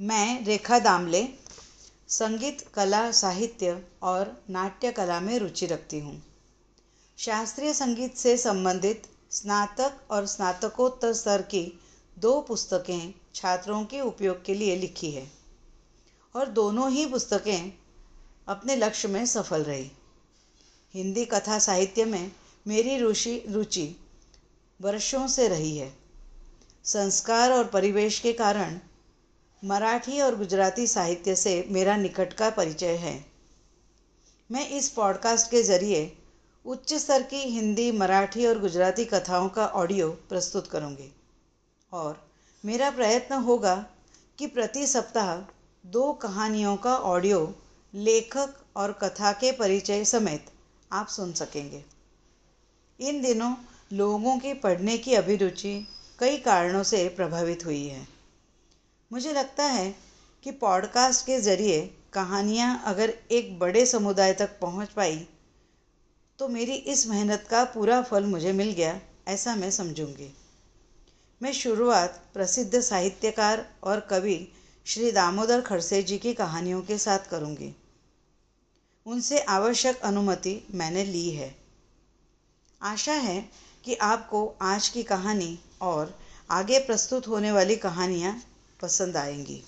मैं, रेखा दामले, संगीत, कला, साहित्य और नाट्य कला में रुचि रखती हूँ। शास्त्रीय संगीत से संबंधित स्नातक और स्नातकोत्तर स्तर की दो पुस्तकें छात्रों के उपयोग के लिए लिखी है और दोनों ही पुस्तकें अपने लक्ष्य में सफल रही। हिंदी कथा साहित्य में मेरी रुचि रुचि वर्षों से रही है। संस्कार और परिवेश के कारण मराठी और गुजराती साहित्य से मेरा निकट का परिचय है। मैं इस पॉडकास्ट के ज़रिए उच्च स्तर की हिंदी, मराठी और गुजराती कथाओं का ऑडियो प्रस्तुत करूँगी। और मेरा प्रयत्न होगा कि प्रति सप्ताह दो कहानियों का ऑडियो लेखक और कथा के परिचय समेत आप सुन सकेंगे। इन दिनों लोगों की पढ़ने की अभिरुचि कई कारणों से प्रभावित हुई है। मुझे लगता है कि पॉडकास्ट के ज़रिए कहानियाँ अगर एक बड़े समुदाय तक पहुँच पाई तो मेरी इस मेहनत का पूरा फल मुझे मिल गया, ऐसा मैं समझूँगी। मैं शुरुआत प्रसिद्ध साहित्यकार और कवि श्री दामोदर खड़से जी की कहानियों के साथ करूँगी। उनसे आवश्यक अनुमति मैंने ली है। आशा है कि आपको आज की कहानी और आगे प्रस्तुत होने वाली कहानियाँ पसंद आएँगी।